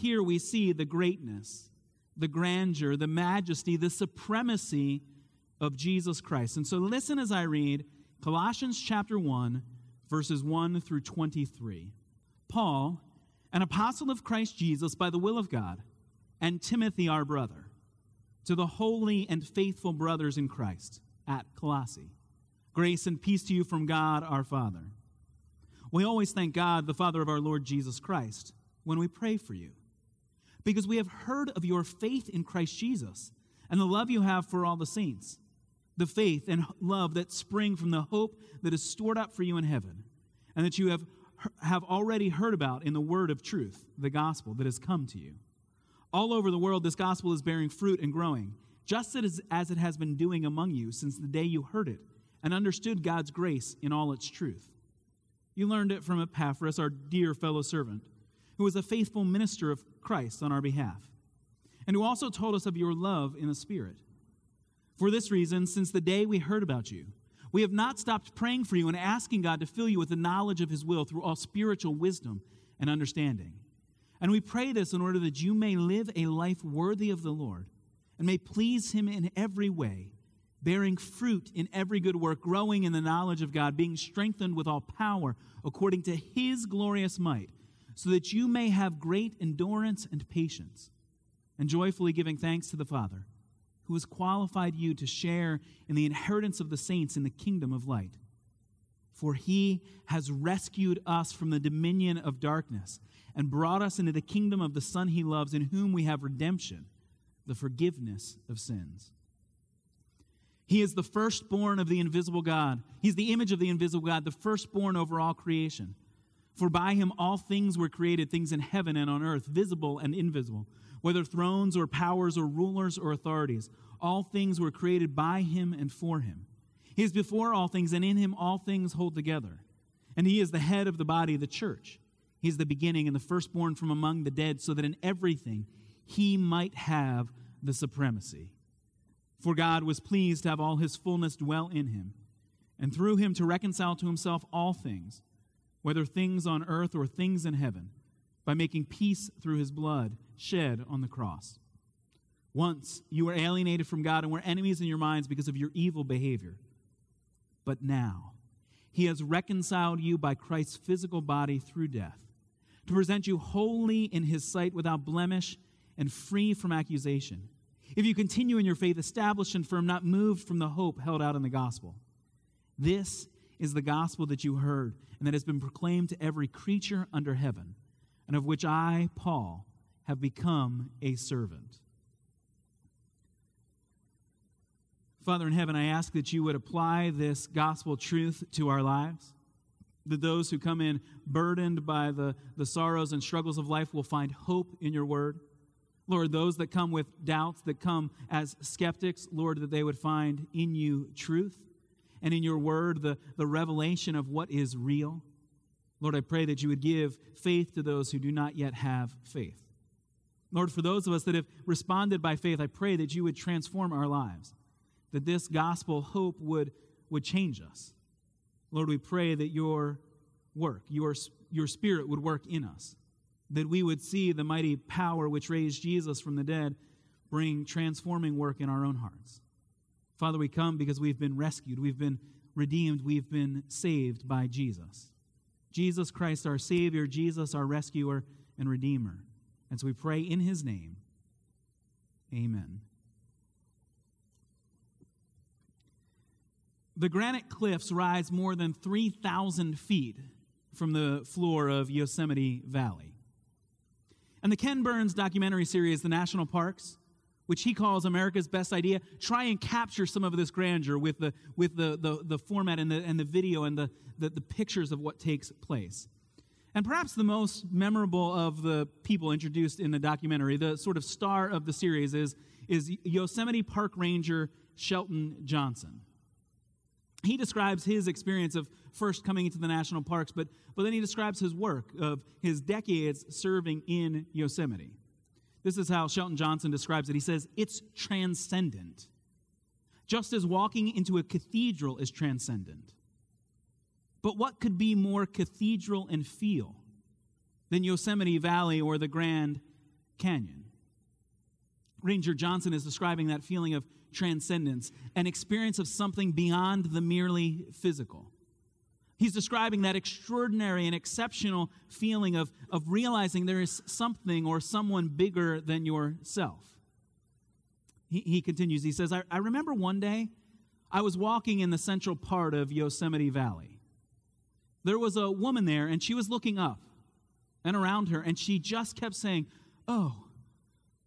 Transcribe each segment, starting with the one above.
Here we see the greatness, the grandeur, the majesty, the supremacy of Jesus Christ. And so listen as I read Colossians chapter 1, verses 1 through 23. Paul, an apostle of Christ Jesus by the will of God, and Timothy, our brother, to the holy and faithful brothers in Christ at Colossae. Grace and peace to you from God our Father. We always thank God, the Father of our Lord Jesus Christ, when we pray for you, because we have heard of your faith in Christ Jesus and the love you have for all the saints, the faith and love that spring from the hope that is stored up for you in heaven, and that you have, have already heard about in the word of truth, the gospel that has come to you. All over the world, this gospel is bearing fruit and growing, just as, as it has been doing among you since the day you heard it and understood God's grace in all its truth. You learned it from Epaphras, our dear fellow servant, who was a faithful minister of Christ on our behalf, and who also told us of your love in the Spirit. For this reason, since the day we heard about you, we have not stopped praying for you and asking God to fill you with the knowledge of His will through all spiritual wisdom and understanding. And we pray this in order that you may live a life worthy of the Lord and may please Him in every way, bearing fruit in every good work, growing in the knowledge of God, being strengthened with all power according to His glorious might, so that you may have great endurance and patience, and joyfully giving thanks to the Father, who has qualified you to share in the inheritance of the saints in the kingdom of light. For He has rescued us from the dominion of darkness and brought us into the kingdom of the Son he loves, in whom we have redemption, the forgiveness of sins. He is the firstborn of the invisible God. He's the image of the invisible God, the firstborn over all creation. For by him all things were created, things in heaven and on earth, visible and invisible, whether thrones or powers or rulers or authorities. All things were created by him and for him. He is before all things, and in him all things hold together. And he is the head of the body, the church. He is the beginning and the firstborn from among the dead, so that in everything he might have the supremacy. For God was pleased to have all his fullness dwell in him, and through him to reconcile to himself all things, whether things on earth or things in heaven, by making peace through his blood shed on the cross. Once you were alienated from God and were enemies in your minds because of your evil behavior. But now he has reconciled you by Christ's physical body through death to present you wholly in his sight without blemish and free from accusation. If you continue in your faith, established and firm, not moved from the hope held out in the gospel. This is the gospel that you heard and that has been proclaimed to every creature under heaven, and of which I, Paul, have become a servant. Father in heaven, I ask that you would apply this gospel truth to our lives that those who come in burdened by the, the sorrows and struggles of life will find hope in your word. Lord, those that come with doubts, that come as skeptics, Lord, that they would find in you truth and in your word the, the revelation of what is real. Lord, I pray that you would give faith to those who do not yet have faith. Lord, for those of us that have responded by faith, I pray that you would transform our lives, that this gospel hope would, would change us. Lord, we pray that your work, your, your spirit would work in us, that we would see the mighty power which raised Jesus from the dead bring transforming work in our own hearts. Father, we come because we've been rescued, we've been redeemed, we've been saved by Jesus. Jesus Christ, our Savior, Jesus, our rescuer and Redeemer. And so we pray in His name. Amen. The granite cliffs rise more than 3,000 feet from the floor of Yosemite Valley. And the Ken Burns documentary series, The National Parks, which he calls America's best idea, try and capture some of this grandeur with the, with the, the, the format and the, and the video and the, the, the pictures of what takes place. And perhaps the most memorable of the people introduced in the documentary, the sort of star of the series, is, is Yosemite Park Ranger Shelton Johnson he describes his experience of first coming into the national parks, but, but then he describes his work of his decades serving in Yosemite. This is how Shelton Johnson describes it. He says, It's transcendent. Just as walking into a cathedral is transcendent. But what could be more cathedral and feel than Yosemite Valley or the Grand canyon. Ranger Johnson is describing that feeling of transcendence, an experience of something beyond the merely physical. He's describing that extraordinary and exceptional feeling of, of realizing there is something or someone bigger than yourself. He, he continues, he says, I, I remember one day I was walking in the central part of Yosemite Valley. There was a woman there, and she was looking up and around her, and she just kept saying, Oh,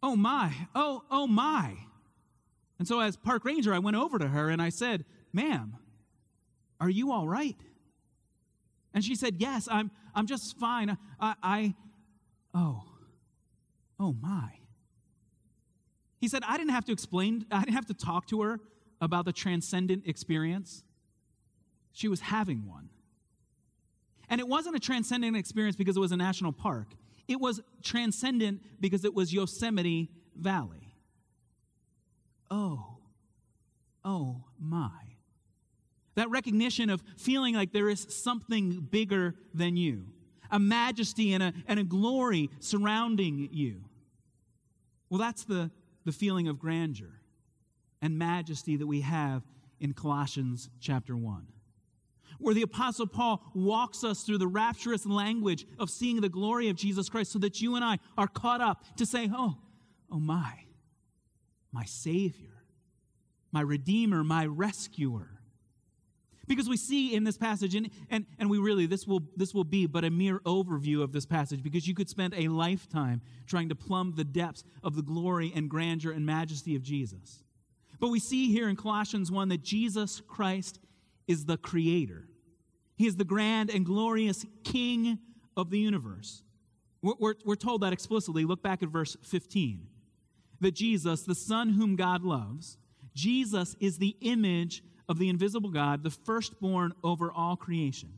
oh my, oh, oh my. And so, as park ranger, I went over to her and I said, Ma'am, are you all right? And she said, Yes, I'm, I'm just fine. I, I, oh, oh my. He said, I didn't have to explain, I didn't have to talk to her about the transcendent experience. She was having one. And it wasn't a transcendent experience because it was a national park, it was transcendent because it was Yosemite Valley. Oh, oh my. That recognition of feeling like there is something bigger than you, a majesty and a, and a glory surrounding you. Well, that's the, the feeling of grandeur and majesty that we have in Colossians chapter 1 where the Apostle Paul walks us through the rapturous language of seeing the glory of Jesus Christ so that you and I are caught up to say, Oh, oh my, my Savior, my Redeemer, my Rescuer. Because we see in this passage, and, and, and we really, this will, this will be but a mere overview of this passage because you could spend a lifetime trying to plumb the depths of the glory and grandeur and majesty of Jesus. But we see here in Colossians 1 that Jesus Christ is the creator. He is the grand and glorious king of the universe. We're, we're, we're, told that explicitly. Look back at verse 15. That Jesus, the Son whom God loves, Jesus is the image of the invisible God, the firstborn over all creation.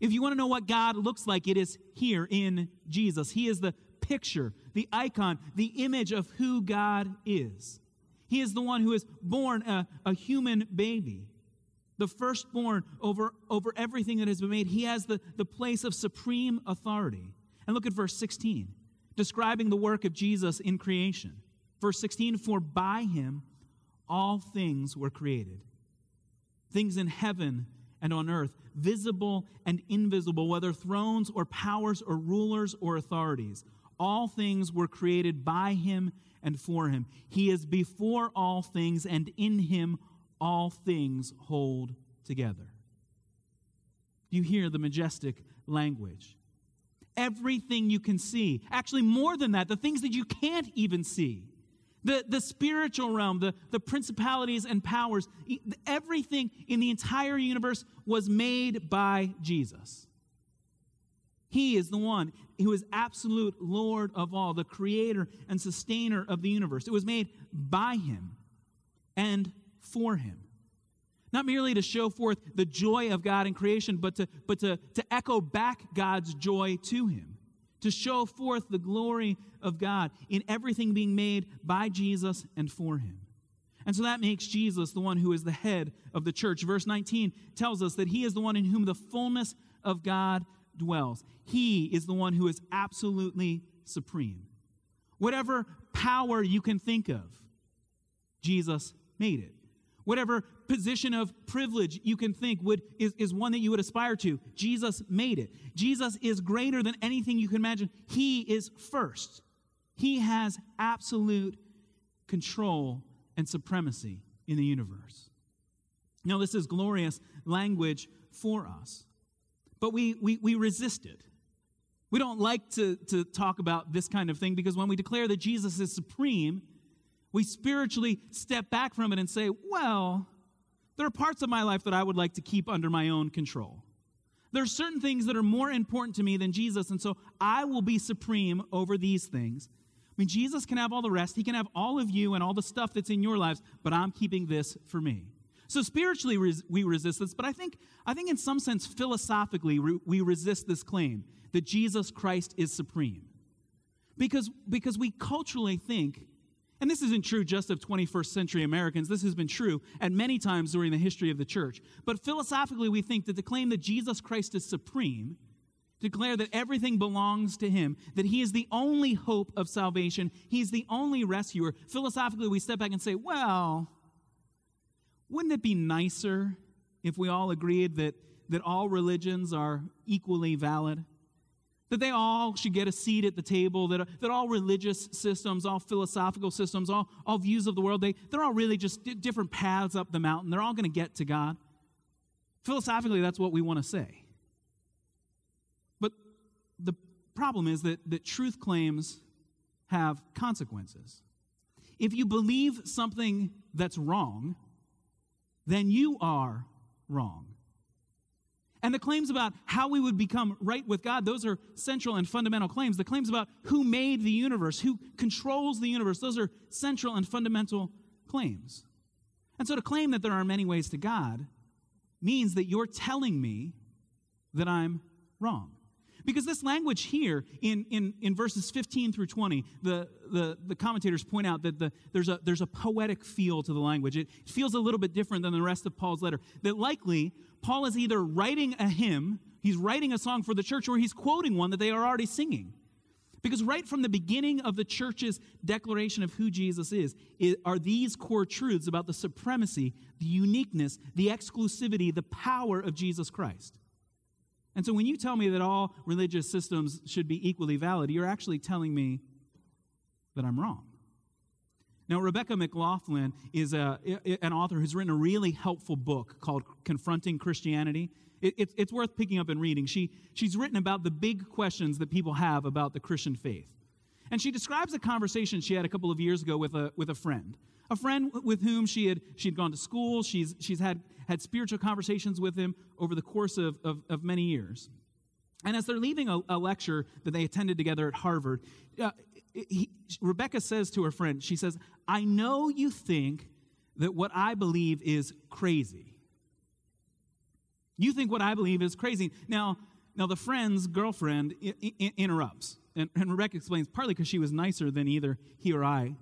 If you want to know what God looks like, it is here in Jesus. He is the picture, the icon, the image of who God is. He is the one who is born a, a human baby the firstborn over, over everything that has been made. He has the, the place of supreme authority. And look at verse 16, describing the work of Jesus in creation. Verse 16, for by him all things were created. Things in heaven and on earth, visible and invisible, whether thrones or powers or rulers or authorities. All things were created by him and for him. He is before all things, and in him all things hold together. You hear the majestic language. Everything you can see, actually, more than that, the things that you can't even see, the, the spiritual realm, the, the principalities and powers, everything in the entire universe was made by Jesus. He is the one who is absolute Lord of all, the creator and sustainer of the universe. It was made by him and for him. Not merely to show forth the joy of God in creation, but to, but to, to echo back God's joy to him. To show forth the glory of God in everything being made by Jesus and for him. And so that makes Jesus the one who is the head of the church. Verse 19 tells us that he is the one in whom the fullness of God dwells. He is the one who is absolutely supreme. Whatever power you can think of, Jesus made it. Whatever position of privilege you can think would, is, is one that you would aspire to, Jesus made it. Jesus is greater than anything you can imagine. He is first. He has absolute control and supremacy in the universe. Now, this is glorious language for us, but we, we, we resist it. We don't like to, to talk about this kind of thing because when we declare that Jesus is supreme, we spiritually step back from it and say, well, there are parts of my life that I would like to keep under my own control. There are certain things that are more important to me than Jesus, and so I will be supreme over these things. I mean, Jesus can have all the rest, He can have all of you and all the stuff that's in your lives, but I'm keeping this for me. So spiritually, we resist this, but I think, I think in some sense, philosophically, we resist this claim that Jesus Christ is supreme. Because, because we culturally think and this isn't true just of 21st century Americans. This has been true at many times during the history of the church. But philosophically, we think that the claim that Jesus Christ is supreme declare that everything belongs to Him, that He is the only hope of salvation, He's the only rescuer. Philosophically, we step back and say, well, wouldn't it be nicer if we all agreed that, that all religions are equally valid? That they all should get a seat at the table, that, that all religious systems, all philosophical systems, all, all views of the world, they, they're all really just d- different paths up the mountain. They're all going to get to God. Philosophically, that's what we want to say. But the problem is that, that truth claims have consequences. If you believe something that's wrong, then you are wrong. And the claims about how we would become right with God, those are central and fundamental claims. The claims about who made the universe, who controls the universe, those are central and fundamental claims. And so to claim that there are many ways to God means that you're telling me that I'm wrong. Because this language here in, in, in verses 15 through 20, the, the, the commentators point out that the, there's, a, there's a poetic feel to the language. It feels a little bit different than the rest of Paul's letter. That likely, Paul is either writing a hymn, he's writing a song for the church, or he's quoting one that they are already singing. Because right from the beginning of the church's declaration of who Jesus is, are these core truths about the supremacy, the uniqueness, the exclusivity, the power of Jesus Christ. And so when you tell me that all religious systems should be equally valid, you're actually telling me that I'm wrong. Now, Rebecca McLaughlin is a, an author who's written a really helpful book called Confronting Christianity. It, it, it's worth picking up and reading. She, she's written about the big questions that people have about the Christian faith. And she describes a conversation she had a couple of years ago with a, with a friend, a friend with whom she had, she'd gone to school. She's, she's had, had spiritual conversations with him over the course of, of, of many years. And as they're leaving a, a, lecture that they attended together at Harvard, uh, he, Rebecca says to her friend, she says, I know you think that what I believe is crazy. You think what I believe is crazy. Now, now the friend's girlfriend I- I- interrupts. And, and Rebecca explains, partly because she was nicer than either he or I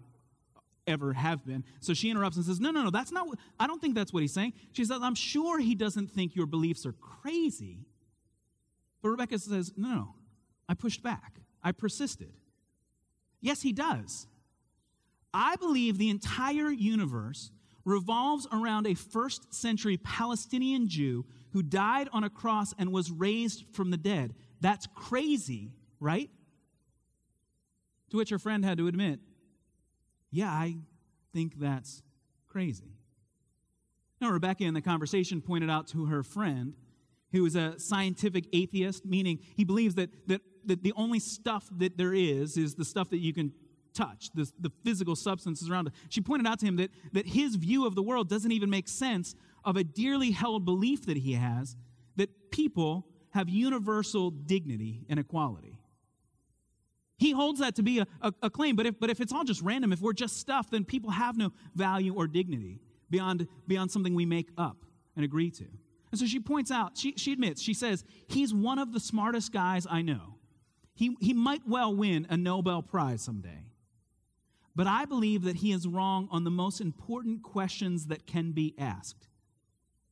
ever have been. So she interrupts and says, No, no, no, that's not what, I don't think that's what he's saying. She says, I'm sure he doesn't think your beliefs are crazy. But Rebecca says, No, no, I pushed back. I persisted. Yes, he does. I believe the entire universe revolves around a first century Palestinian Jew who died on a cross and was raised from the dead. That's crazy, right? To which her friend had to admit, Yeah, I think that's crazy. Now, Rebecca in the conversation pointed out to her friend, who is a scientific atheist, meaning he believes that, that, that the only stuff that there is is the stuff that you can touch, the, the physical substances around it. She pointed out to him that, that his view of the world doesn't even make sense of a dearly held belief that he has that people have universal dignity and equality. He holds that to be a, a, a, claim, but if, but if it's all just random, if we're just stuff, then people have no value or dignity beyond, beyond something we make up and agree to. And so she points out, she, she admits, she says, he's one of the smartest guys I know. He, he might well win a Nobel Prize someday. But I believe that he is wrong on the most important questions that can be asked.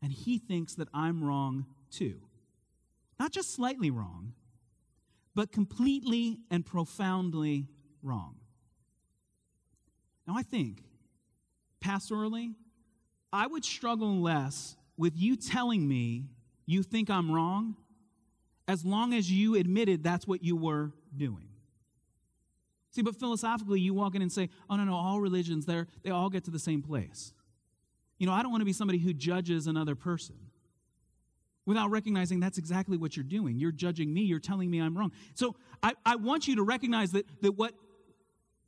And he thinks that I'm wrong too. Not just slightly wrong, but completely and profoundly wrong. Now, I think, pastorally, I would struggle less with you telling me you think I'm wrong as long as you admitted that's what you were doing. See, but philosophically, you walk in and say, oh, no, no, all religions, they they all get to the same place. You know, I don't want to be somebody who judges another person without recognizing that's exactly what you're doing. You're judging me, you're telling me I'm wrong. So I, I want you to recognize that, that what,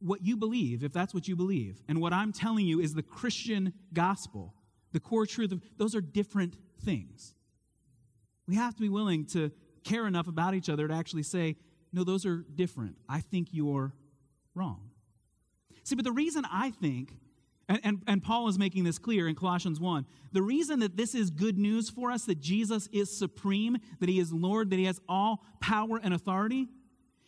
what you believe, if that's what you believe, and what I'm telling you is the Christian gospel, the core truth of those are different things. We have to be willing to care enough about each other to actually say, no, those are different. I think you're wrong. See, but the reason I think and, and, and, Paul is making this clear in Colossians 1. The reason that this is good news for us, that Jesus is supreme, that he is Lord, that he has all power and authority,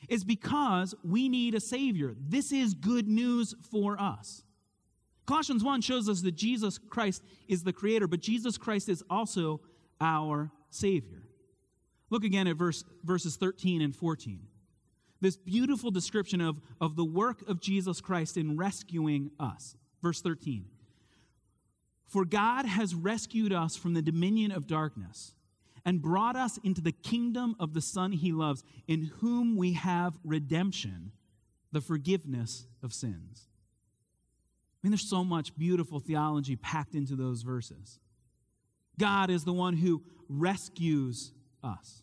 is because we need a Savior. This is good news for us. Colossians 1 shows us that Jesus Christ is the Creator, but Jesus Christ is also our Savior. Look again at verse, verses 13 and 14. This beautiful description of, of the work of Jesus Christ in rescuing us. Verse 13. For God has rescued us from the dominion of darkness and brought us into the kingdom of the Son he loves, in whom we have redemption, the forgiveness of sins. I mean, there's so much beautiful theology packed into those verses. God is the one who rescues us.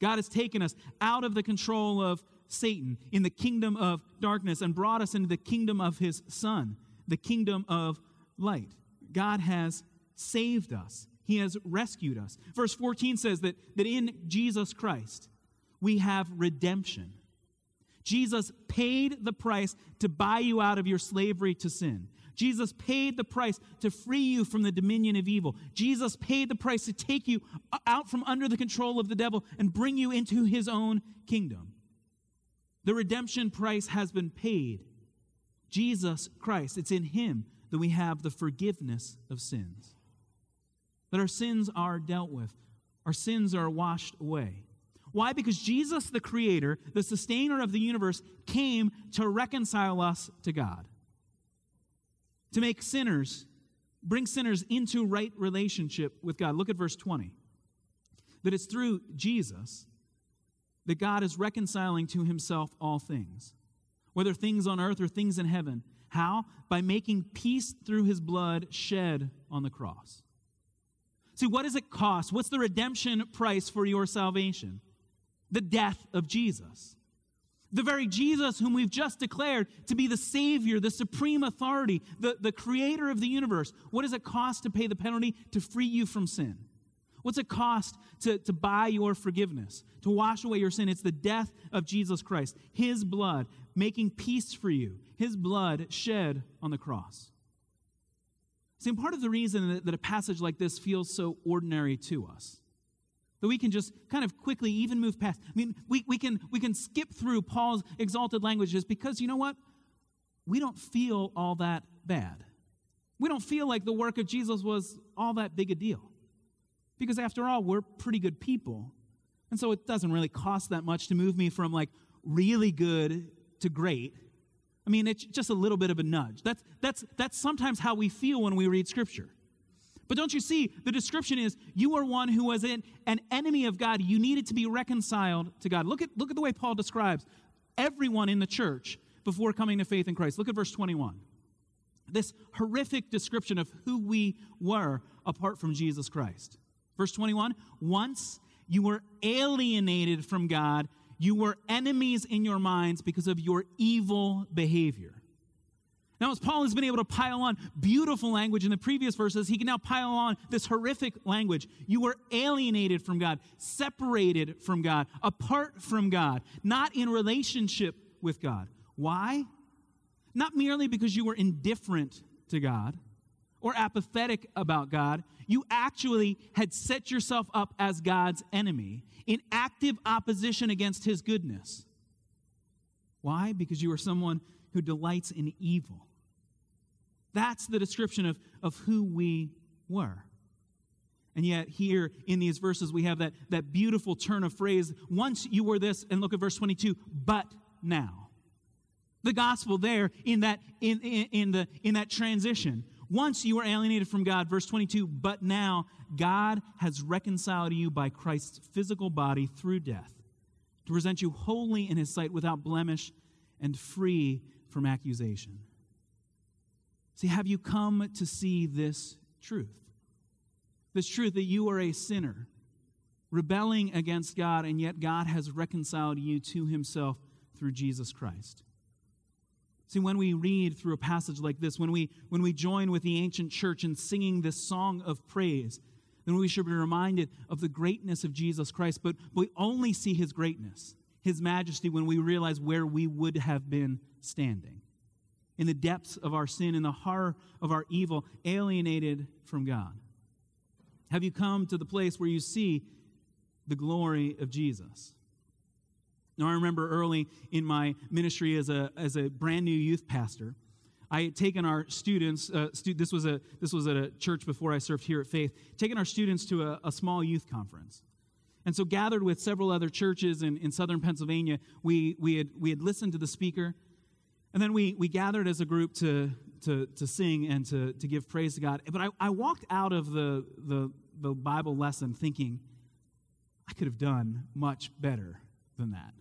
God has taken us out of the control of Satan in the kingdom of darkness and brought us into the kingdom of his Son, the kingdom of light. God has saved us, He has rescued us. Verse 14 says that, that in Jesus Christ we have redemption. Jesus paid the price to buy you out of your slavery to sin. Jesus paid the price to free you from the dominion of evil. Jesus paid the price to take you out from under the control of the devil and bring you into his own kingdom. The redemption price has been paid. Jesus Christ, it's in him that we have the forgiveness of sins. That our sins are dealt with, our sins are washed away. Why? Because Jesus, the Creator, the sustainer of the universe, came to reconcile us to God to make sinners, bring sinners into right relationship with God. Look at verse 20. That it's through Jesus that God is reconciling to himself all things, whether things on earth or things in heaven. How? By making peace through his blood shed on the cross. See, what does it cost? What's the redemption price for your salvation? The death of Jesus. The very Jesus whom we've just declared to be the Savior, the supreme authority, the, the creator of the universe. What does it cost to pay the penalty to free you from sin? What's it cost to, to buy your forgiveness, to wash away your sin? It's the death of Jesus Christ, His blood making peace for you, His blood shed on the cross. See, part of the reason that, a passage like this feels so ordinary to us that we can just kind of quickly even move past. I mean, we, we, can, we can skip through Paul's exalted languages because you know what? We don't feel all that bad. We don't feel like the work of Jesus was all that big a deal. Because after all, we're pretty good people. And so it doesn't really cost that much to move me from like really good to great. I mean, it's just a little bit of a nudge. That's, that's, that's sometimes how we feel when we read Scripture. But don't you see, the description is you are one who was an, enemy of God. You needed to be reconciled to God. Look at, look at the way Paul describes everyone in the church before coming to faith in Christ. Look at verse 21. This horrific description of who we were apart from Jesus Christ. Verse 21 Once you were alienated from God, you were enemies in your minds because of your evil behavior. Now, as Paul has been able to pile on beautiful language in the previous verses, he can now pile on this horrific language. You were alienated from God, separated from God, apart from God, not in relationship with God. Why? Not merely because you were indifferent to God or apathetic about God, you actually had set yourself up as God's enemy in active opposition against his goodness. Why? Because you are someone who delights in evil. That's the description of, of who we were. And yet, here in these verses, we have that, that beautiful turn of phrase once you were this, and look at verse 22, but now. The gospel there in that, in, in, in, the, in that transition. Once you were alienated from God, verse 22, but now God has reconciled you by Christ's physical body through death to present you wholly in his sight without blemish and free from accusation. See, have you come to see this truth? This truth that you are a sinner, rebelling against God, and yet God has reconciled you to himself through Jesus Christ. See, when we read through a passage like this, when we, when we join with the ancient church in singing this song of praise, then we should be reminded of the greatness of Jesus Christ. But we only see his greatness, his majesty, when we realize where we would have been standing in the depths of our sin, in the horror of our evil, alienated from God? Have you come to the place where you see the glory of Jesus? Now, I remember early in my ministry as a, as a brand new youth pastor, I had taken our students, uh, stu- this, was a, this was at a church before I served here at Faith, taken our students to a, a small youth conference. And so, gathered with several other churches in, in southern Pennsylvania, we, we, had, we had listened to the speaker. And then we, we gathered as a group to, to, to sing and to, to give praise to God. But I, I walked out of the, the, the Bible lesson thinking, I could have done much better than that.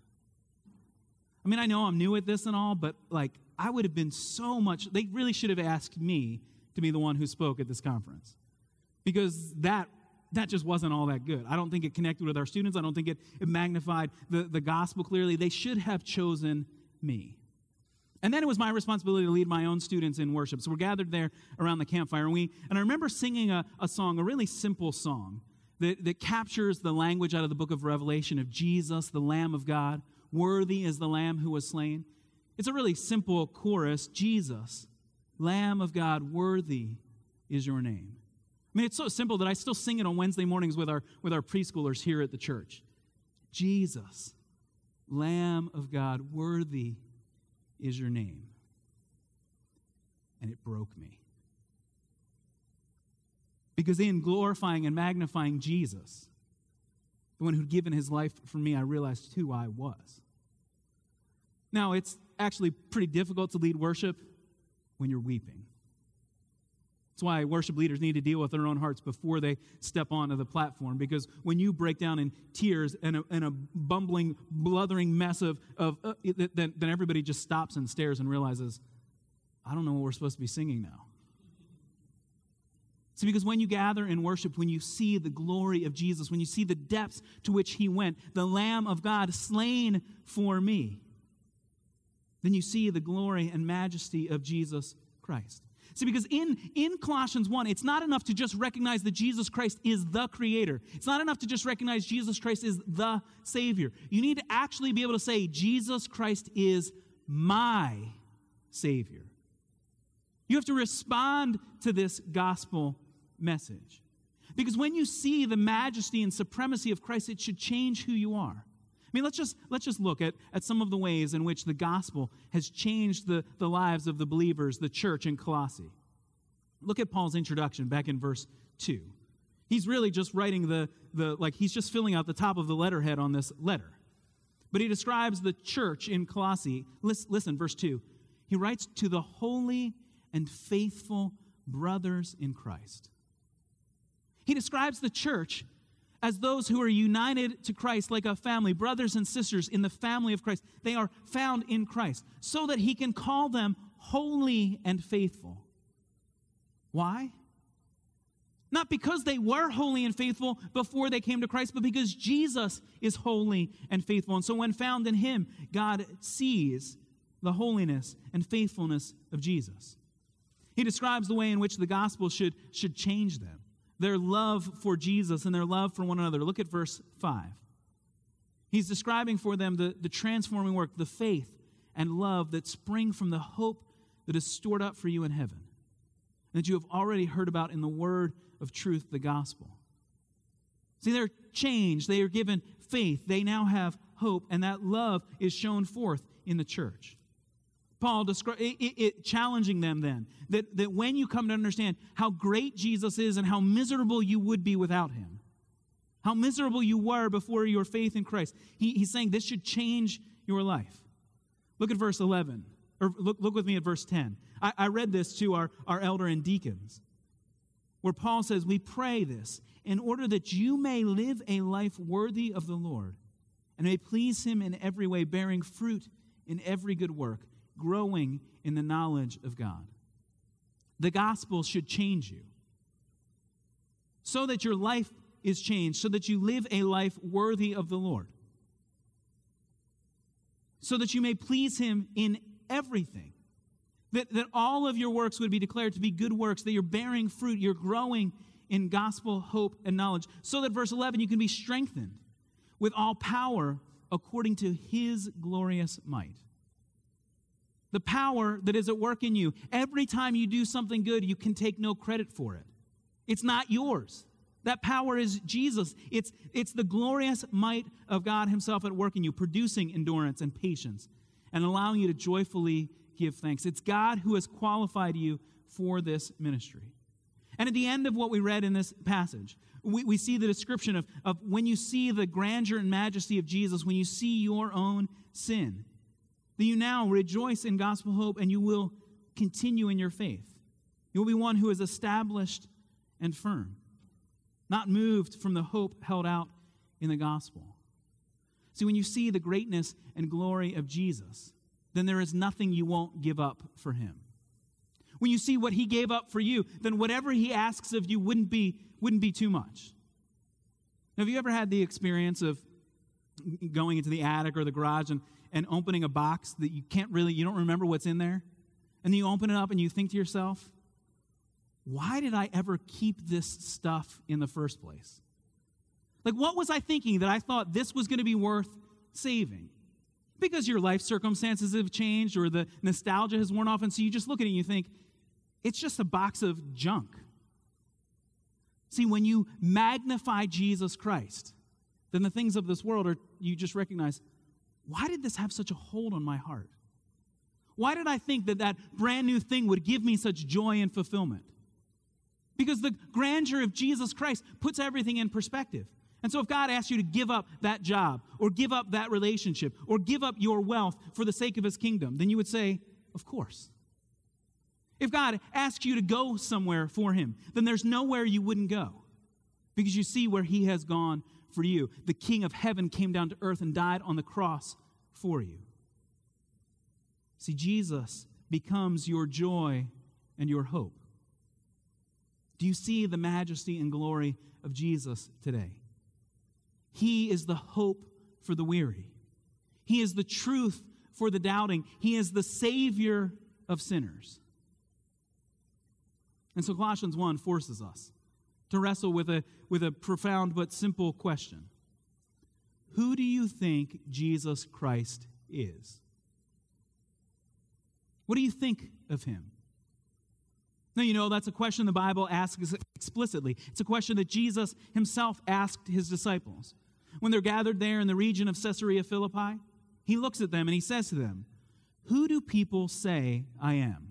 I mean, I know I'm new at this and all, but like, I would have been so much, they really should have asked me to be the one who spoke at this conference because that that just wasn't all that good. I don't think it connected with our students. I don't think it, it magnified the, the gospel clearly. They should have chosen me. And then it was my responsibility to lead my own students in worship. So we're gathered there around the campfire, and we and I remember singing a, a song, a really simple song that, that captures the language out of the book of Revelation of Jesus, the Lamb of God. Worthy is the Lamb who was slain. It's a really simple chorus Jesus, Lamb of God, worthy is your name. I mean, it's so simple that I still sing it on Wednesday mornings with our, with our preschoolers here at the church. Jesus, Lamb of God, worthy is your name. And it broke me. Because in glorifying and magnifying Jesus, the one who'd given his life for me, I realized who I was. Now, it's actually pretty difficult to lead worship when you're weeping. That's why worship leaders need to deal with their own hearts before they step onto the platform. Because when you break down in tears and a, and a bumbling, bluthering mess of, of uh, then, then everybody just stops and stares and realizes, I don't know what we're supposed to be singing now. See, because when you gather in worship, when you see the glory of Jesus, when you see the depths to which he went, the Lamb of God slain for me, then you see the glory and majesty of Jesus Christ. See, because in, in Colossians 1, it's not enough to just recognize that Jesus Christ is the creator. It's not enough to just recognize Jesus Christ is the Savior. You need to actually be able to say, Jesus Christ is my Savior. You have to respond to this gospel message. Because when you see the majesty and supremacy of Christ, it should change who you are. I mean, let's just, let's just look at, at some of the ways in which the gospel has changed the, the lives of the believers, the church in Colossae. Look at Paul's introduction back in verse 2. He's really just writing the, the like, he's just filling out the top of the letterhead on this letter. But he describes the church in Colossae. Listen, listen verse 2. He writes, To the holy and faithful brothers in Christ. He describes the church as those who are united to Christ like a family, brothers and sisters in the family of Christ. They are found in Christ so that he can call them holy and faithful. Why? Not because they were holy and faithful before they came to Christ, but because Jesus is holy and faithful. And so, when found in Him, God sees the holiness and faithfulness of Jesus. He describes the way in which the gospel should, should change them their love for Jesus and their love for one another. Look at verse 5. He's describing for them the, the transforming work, the faith and love that spring from the hope that is stored up for you in heaven, that you have already heard about in the word of truth, the gospel. See, they're changed. They are given faith. They now have hope, and that love is shown forth in the church. Paul descri- it, it, it, challenging them then that, that when you come to understand how great Jesus is and how miserable you would be without him, how miserable you were before your faith in Christ, he, he's saying this should change your life. Look at verse 11, or look, look with me at verse 10. I, I read this to our, our elder and deacons, where Paul says, We pray this in order that you may live a life worthy of the Lord and may please him in every way, bearing fruit in every good work growing in the knowledge of God. The gospel should change you so that your life is changed, so that you live a life worthy of the Lord, so that you may please Him in everything. That, that all of your works would be declared to be good works, that you're bearing fruit, you're growing in gospel, hope, and knowledge. So that, verse 11, you can be strengthened with all power according to His glorious might the power that is at work in you. Every time you do something good, you can take no credit for it. It's not yours. That power is Jesus. It's, it's the glorious might of God Himself at work in you, producing endurance and patience and allowing you to joyfully give thanks. It's God who has qualified you for this ministry. And at the end of what we read in this passage, we, we see the description of, of when you see the grandeur and majesty of Jesus, when you see your own sin, that you now rejoice in gospel hope and you will continue in your faith. You will be one who is established and firm, not moved from the hope held out in the gospel. See, when you see the greatness and glory of Jesus, then there is nothing you won't give up for him. When you see what he gave up for you, then whatever he asks of you wouldn't be, wouldn't be too much. Now, have you ever had the experience of going into the attic or the garage and, and opening a box that you can't really, you don't remember what's in there? And you open it up and you think to yourself, why did I ever keep this stuff in the first place? Like, what was I thinking that I thought this was going to be worth saving? Because your life circumstances have changed or the nostalgia has worn off, and so you just look at it and you think, it's just a box of junk. See, when you magnify Jesus Christ, then the things of this world are, you just recognize, why did this have such a hold on my heart? Why did I think that that brand new thing would give me such joy and fulfillment? Because the grandeur of Jesus Christ puts everything in perspective. And so, if God asks you to give up that job, or give up that relationship, or give up your wealth for the sake of his kingdom, then you would say, Of course. If God asks you to go somewhere for him, then there's nowhere you wouldn't go because you see where he has gone for you. The King of heaven came down to earth and died on the cross for you. See, Jesus becomes your joy and your hope. Do you see the majesty and glory of Jesus today? He is the hope for the weary. He is the truth for the doubting. He is the Savior of sinners. And so Colossians 1 forces us to wrestle with a, with a profound but simple question Who do you think Jesus Christ is? What do you think of him? Now, you know, that's a question the Bible asks explicitly. It's a question that Jesus himself asked his disciples. When they're gathered there in the region of Caesarea Philippi, he looks at them and he says to them, Who do people say I am?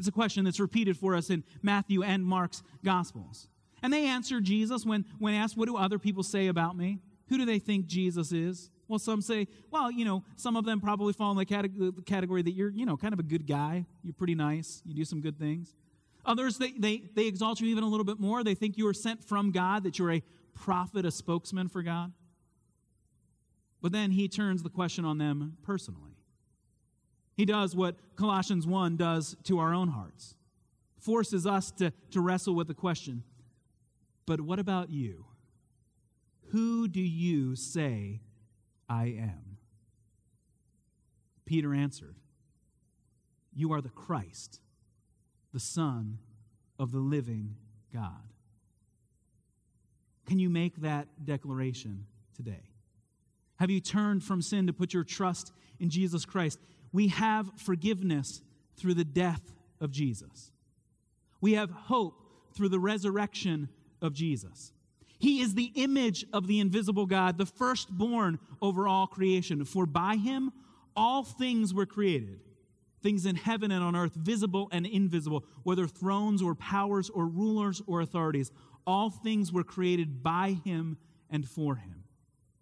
It's a question that's repeated for us in Matthew and Mark's Gospels. And they answer Jesus when, when asked, What do other people say about me? Who do they think Jesus is? Well, some say, well, you know, some of them probably fall in the category that you're, you know, kind of a good guy. You're pretty nice. You do some good things. Others, they, they, they exalt you even a little bit more. They think you are sent from God, that you're a prophet, a spokesman for God. But then he turns the question on them personally. He does what Colossians 1 does to our own hearts, forces us to, to wrestle with the question but what about you? Who do you say I am? Peter answered, You are the Christ, the Son of the living God. Can you make that declaration today? Have you turned from sin to put your trust in Jesus Christ? We have forgiveness through the death of Jesus. We have hope through the resurrection of Jesus. He is the image of the invisible God, the firstborn over all creation. For by him all things were created things in heaven and on earth, visible and invisible, whether thrones or powers or rulers or authorities. All things were created by him and for him.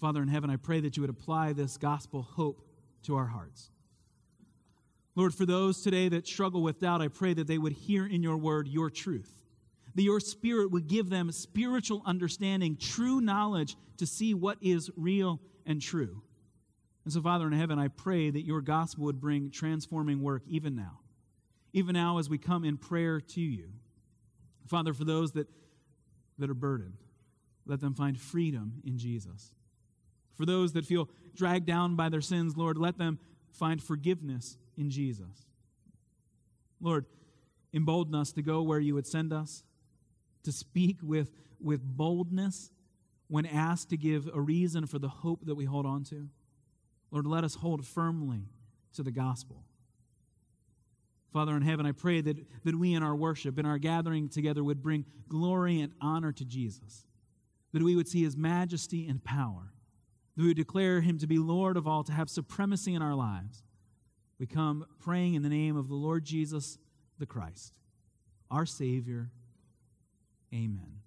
Father in heaven, I pray that you would apply this gospel hope to our hearts. Lord, for those today that struggle with doubt, I pray that they would hear in your word your truth, that your spirit would give them spiritual understanding, true knowledge to see what is real and true. And so, Father in heaven, I pray that your gospel would bring transforming work even now, even now as we come in prayer to you. Father, for those that, that are burdened, let them find freedom in Jesus. For those that feel dragged down by their sins, Lord, let them find forgiveness in Jesus. Lord, embolden us to go where you would send us, to speak with, with boldness when asked to give a reason for the hope that we hold on to. Lord, let us hold firmly to the gospel. Father in heaven, I pray that, that we in our worship, in our gathering together, would bring glory and honor to Jesus, that we would see his majesty and power, we declare him to be Lord of all, to have supremacy in our lives. We come praying in the name of the Lord Jesus the Christ, our Savior. Amen.